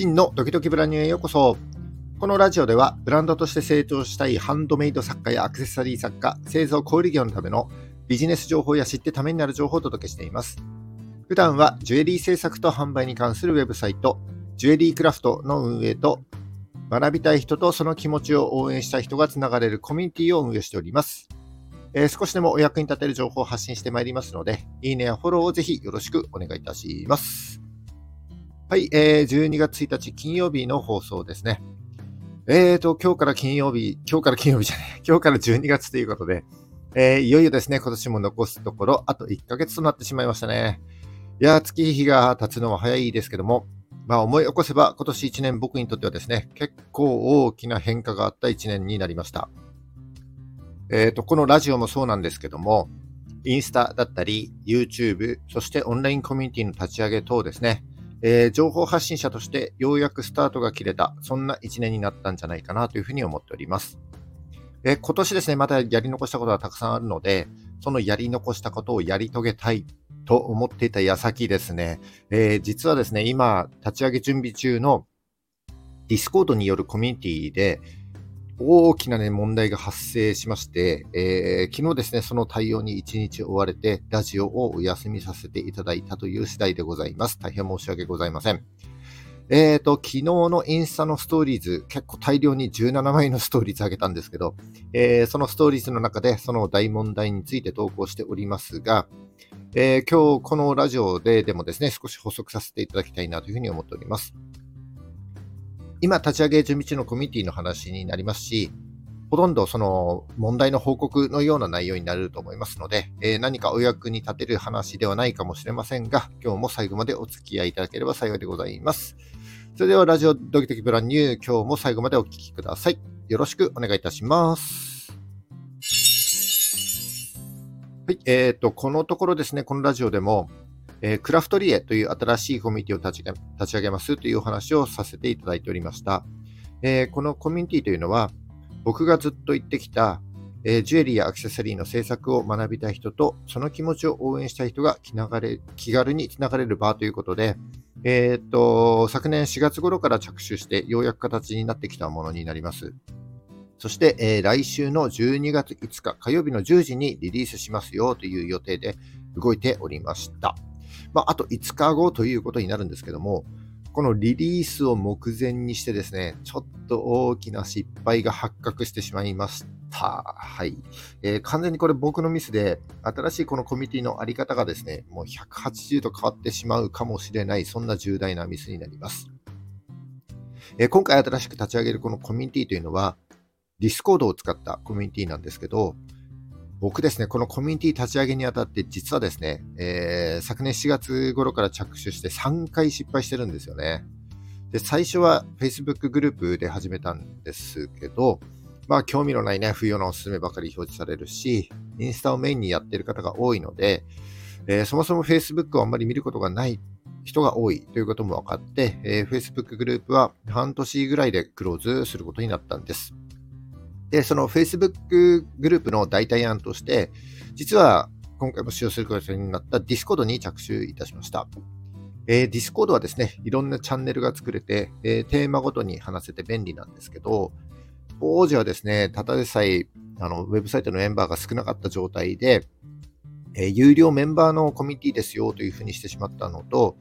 真のドキドキブランニューへようこそ。このラジオでは、ブランドとして成長したいハンドメイド作家やアクセサリー作家、製造小売業のためのビジネス情報や知ってためになる情報をお届けしています。普段はジュエリー制作と販売に関するウェブサイト、ジュエリークラフトの運営と、学びたい人とその気持ちを応援したい人がつながれるコミュニティを運営しております。えー、少しでもお役に立てる情報を発信してまいりますので、いいねやフォローをぜひよろしくお願いいたします。はい、えー、12月1日金曜日の放送ですね。えーと、今日から金曜日、今日から金曜日じゃない、今日から12月ということで、えー、いよいよですね、今年も残すところ、あと1ヶ月となってしまいましたね。いやー、月日が経つのは早いですけども、まあ思い起こせば今年1年僕にとってはですね、結構大きな変化があった1年になりました。えっ、ー、と、このラジオもそうなんですけども、インスタだったり、YouTube、そしてオンラインコミュニティの立ち上げ等ですね、えー、情報発信者としてようやくスタートが切れた、そんな1年になったんじゃないかなというふうに思っております。え、今年ですね、またやり残したことがたくさんあるので、そのやり残したことをやり遂げたいと思っていた矢先ですね、えー、実はですね、今、立ち上げ準備中のディスコードによるコミュニティで、大きな、ね、問題が発生しまして、えー、昨日ですね、その対応に一日追われて、ラジオをお休みさせていただいたという次第でございます。大変申し訳ございません。えっ、ー、と、昨日のインスタのストーリーズ、結構大量に17枚のストーリーズあげたんですけど、えー、そのストーリーズの中でその大問題について投稿しておりますが、えー、今日このラジオででもですね、少し補足させていただきたいなというふうに思っております。今立ち上げ準備中のコミュニティの話になりますし、ほとんどその問題の報告のような内容になると思いますので、えー、何かお役に立てる話ではないかもしれませんが、今日も最後までお付き合いいただければ幸いでございます。それではラジオドキドキブランニュー、今日も最後までお聴きください。よろしくお願いいたします。はい、えっ、ー、と、このところですね、このラジオでも、えー、クラフトリエという新しいコミュニティを立ち上げますというお話をさせていただいておりました。えー、このコミュニティというのは、僕がずっと言ってきた、えー、ジュエリーやアクセサリーの制作を学びたい人と、その気持ちを応援したい人が気れ気軽につながれる場ということで、えー、っと、昨年4月頃から着手して、ようやく形になってきたものになります。そして、えー、来週の12月5日火曜日の10時にリリースしますよという予定で動いておりました。まあ、あと5日後ということになるんですけども、このリリースを目前にしてですね、ちょっと大きな失敗が発覚してしまいました。はい。えー、完全にこれ僕のミスで、新しいこのコミュニティのあり方がですね、もう180度変わってしまうかもしれない、そんな重大なミスになります。えー、今回新しく立ち上げるこのコミュニティというのは、ディスコードを使ったコミュニティなんですけど、僕ですね、このコミュニティ立ち上げにあたって、実はですね、えー、昨年4月頃から着手して3回失敗してるんですよね。で、最初は Facebook グループで始めたんですけど、まあ、興味のないね、不要なおすすめばかり表示されるし、インスタをメインにやってる方が多いので、えー、そもそも Facebook をあんまり見ることがない人が多いということも分かって、えー、Facebook グループは半年ぐらいでクローズすることになったんです。で、その Facebook グループの代替案として、実は今回も使用することになった Discord に着手いたしました。えー、Discord はですね、いろんなチャンネルが作れて、えー、テーマごとに話せて便利なんですけど、当時はですね、ただでさえあのウェブサイトのメンバーが少なかった状態で、えー、有料メンバーのコミュニティですよというふうにしてしまったのと、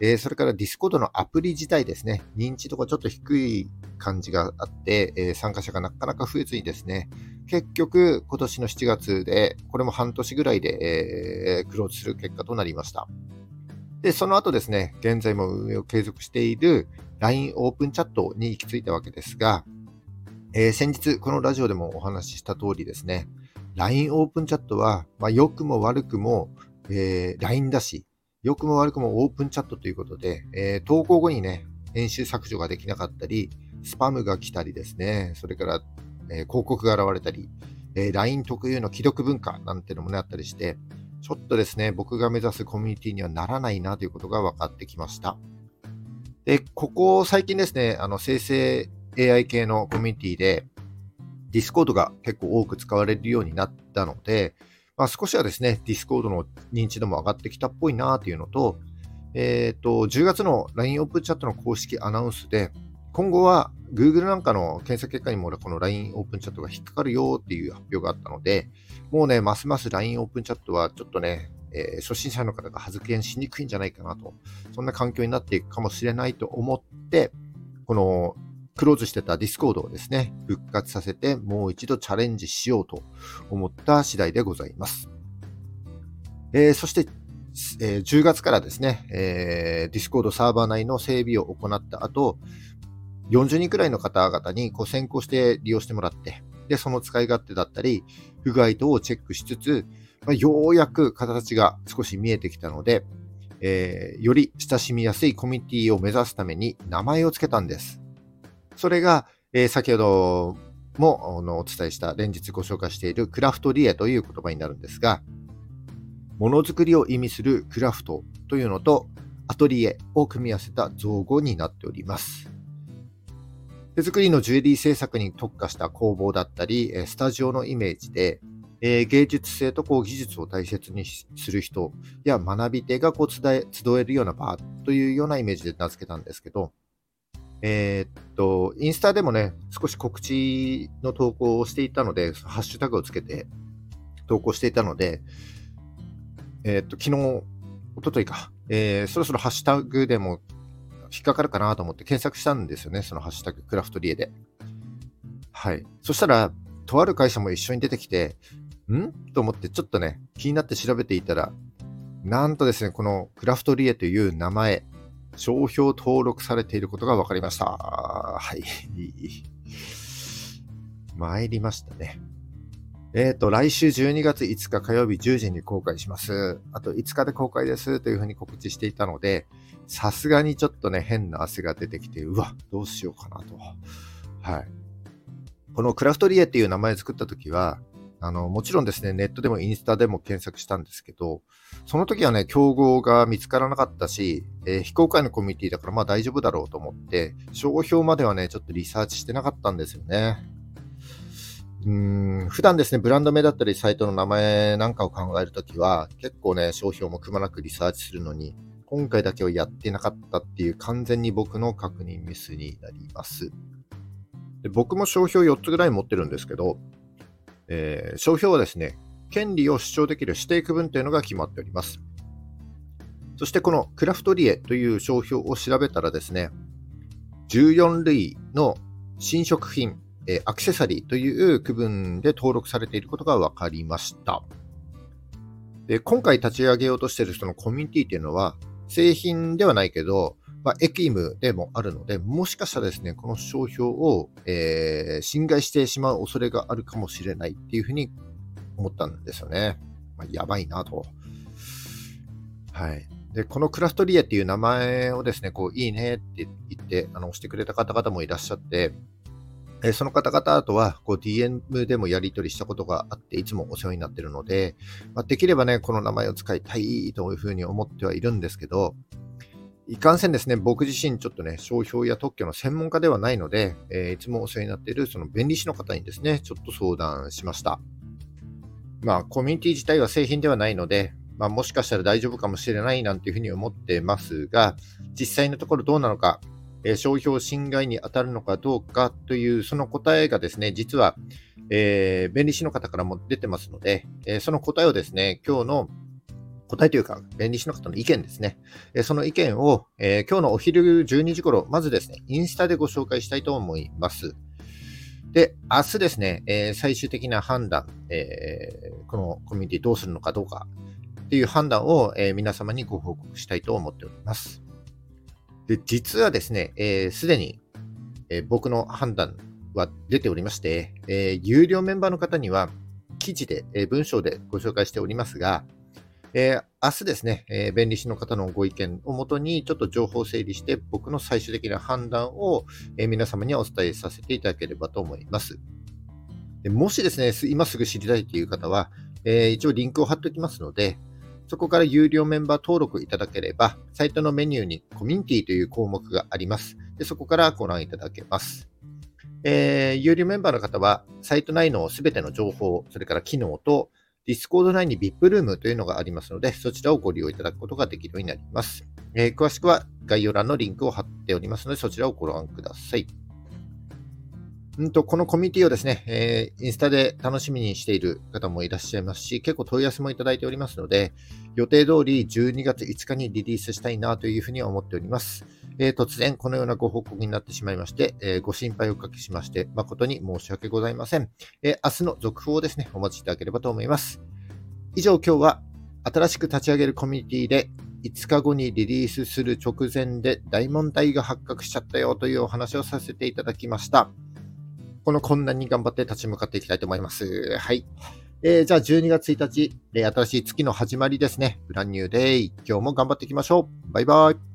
えー、それから Discord のアプリ自体ですね、認知度がちょっと低い感じがあって、えー、参加者がなかなか増えずにですね、結局今年の7月で、これも半年ぐらいで、えー、クローズする結果となりました。で、その後ですね、現在も運営を継続している LINE オープンチャットに行き着いたわけですが、えー、先日このラジオでもお話しした通りですね、LINE オープンチャットは、まあ、良くも悪くも、えー、LINE だし、良くも悪くもオープンチャットということで、えー、投稿後にね、編集削除ができなかったり、スパムが来たりですね、それから、えー、広告が現れたり、えー、LINE 特有の既読文化なんてのもね、あったりして、ちょっとですね、僕が目指すコミュニティにはならないなということが分かってきました。で、ここ最近ですね、あの生成 AI 系のコミュニティで、Discord が結構多く使われるようになったので、まあ、少しはですね、Discord の認知度も上がってきたっぽいなというのと、えっ、ー、と、10月の LINE オープンチャットの公式アナウンスで、今後は Google なんかの検索結果にもこの LINE オープンチャットが引っかかるよっていう発表があったので、もうね、ますます LINE オープンチャットはちょっとね、えー、初心者の方が発言しにくいんじゃないかなと、そんな環境になっていくかもしれないと思って、このクローズしてたディスコードをですね、復活させてもう一度チャレンジしようと思った次第でございます。えー、そして、えー、10月からですね、えー、ディスコードサーバー内の整備を行った後、40人くらいの方々にこう先行して利用してもらって、で、その使い勝手だったり、不具合等をチェックしつつ、まあ、ようやく形が少し見えてきたので、えー、より親しみやすいコミュニティを目指すために名前を付けたんです。それが、えー、先ほどもお伝えした連日ご紹介しているクラフトリエという言葉になるんですが、ものづくりを意味するクラフトというのとアトリエを組み合わせた造語になっております。手作りのジュエリー制作に特化した工房だったり、スタジオのイメージで、えー、芸術性とこう技術を大切にする人や学び手がこう集えるような場というようなイメージで名付けたんですけど、えー、っと、インスタでもね、少し告知の投稿をしていたので、ハッシュタグをつけて投稿していたので、えー、っと、昨日、おとといか、えー、そろそろハッシュタグでも引っかかるかなと思って検索したんですよね、そのハッシュタグ、クラフトリエで。はい。そしたら、とある会社も一緒に出てきて、ん？と思ってちょっとね、気になって調べていたら、なんとですね、このクラフトリエという名前、商標登録されていることが分かりました。はい。参りましたね。えっ、ー、と、来週12月5日火曜日10時に公開します。あと5日で公開ですというふうに告知していたので、さすがにちょっとね、変な汗が出てきて、うわ、どうしようかなと。はい。このクラフトリエっていう名前を作った時は、あの、もちろんですね、ネットでもインスタでも検索したんですけど、その時はね、競合が見つからなかったし、えー、非公開のコミュニティだからまあ大丈夫だろうと思って、商標まではね、ちょっとリサーチしてなかったんですよね。うーん、普段ですね、ブランド名だったりサイトの名前なんかを考えるときは、結構ね、商標もくまなくリサーチするのに、今回だけはやってなかったっていう完全に僕の確認ミスになります。で僕も商標4つぐらい持ってるんですけど、えー、商標はですね、権利を主張できる指定区分というのが決まっております。そしてこのクラフトリエという商標を調べたらですね、14類の新食品、えー、アクセサリーという区分で登録されていることが分かりました。で今回立ち上げようとしているそのコミュニティというのは、製品ではないけど、まあ、エキムでもあるので、もしかしたらですね、この商標を、えー、侵害してしまう恐れがあるかもしれないっていうふうに思ったんですよね。まあ、やばいなと。はい。で、このクラフトリエっていう名前をですね、こう、いいねって言って、あの、押してくれた方々もいらっしゃって、えその方々とはこう DM でもやり取りしたことがあって、いつもお世話になってるので、まあ、できればね、この名前を使いたいというふうに思ってはいるんですけど、いかんせんですね、僕自身ちょっとね、商標や特許の専門家ではないので、えー、いつもお世話になっているその弁理士の方にですね、ちょっと相談しました。まあ、コミュニティ自体は製品ではないので、まあ、もしかしたら大丈夫かもしれないなんていうふうに思ってますが、実際のところどうなのか、え商標侵害に当たるのかどうかというその答えがですね、実は、えー、弁理士の方からも出てますので、えー、その答えをですね、今日の答えというか、弁理士の方の意見ですね。え、その意見を、え今日のお昼12時頃、まずですね、インスタでご紹介したいと思います。で、明日ですね、え最終的な判断、えこのコミュニティどうするのかどうかっていう判断を、え皆様にご報告したいと思っております。で、実はですね、す、えー、で、に、え、僕の判断は出ておりまして、え、有料メンバーの方には記事で、え文章でご紹介しておりますが、え明日ですね、え弁理士の方のご意見をもとに、ちょっと情報を整理して、僕の最終的な判断を、え皆様にはお伝えさせていただければと思います。でもしですね、今すぐ知りたいという方は、え一応リンクを貼っておきますので、そこから有料メンバー登録いただければ、サイトのメニューにコミュニティという項目があります。でそこからご覧いただけます。えー、有料メンバーの方は、サイト内のすべての情報、それから機能と、Discord 内に VIP ルームというのがありますので、そちらをご利用いただくことができるようになります。えー、詳しくは概要欄のリンクを貼っておりますので、そちらをご覧ください。んと、このコミュニティをですね、えー、インスタで楽しみにしている方もいらっしゃいますし、結構問い合わせもいただいておりますので、予定通り12月5日にリリースしたいなというふうに思っております。えー、突然このようなご報告になってしまいまして、えー、ご心配をおかけしまして、誠に申し訳ございません。え明日の続報をですね、お待ちいただければと思います。以上、今日は新しく立ち上げるコミュニティで5日後にリリースする直前で大問題が発覚しちゃったよというお話をさせていただきました。この困難に頑張って立ち向かっていきたいと思います。はい。えー、じゃあ12月1日、え、新しい月の始まりですね。ブランニューデイ。今日も頑張っていきましょう。バイバイ。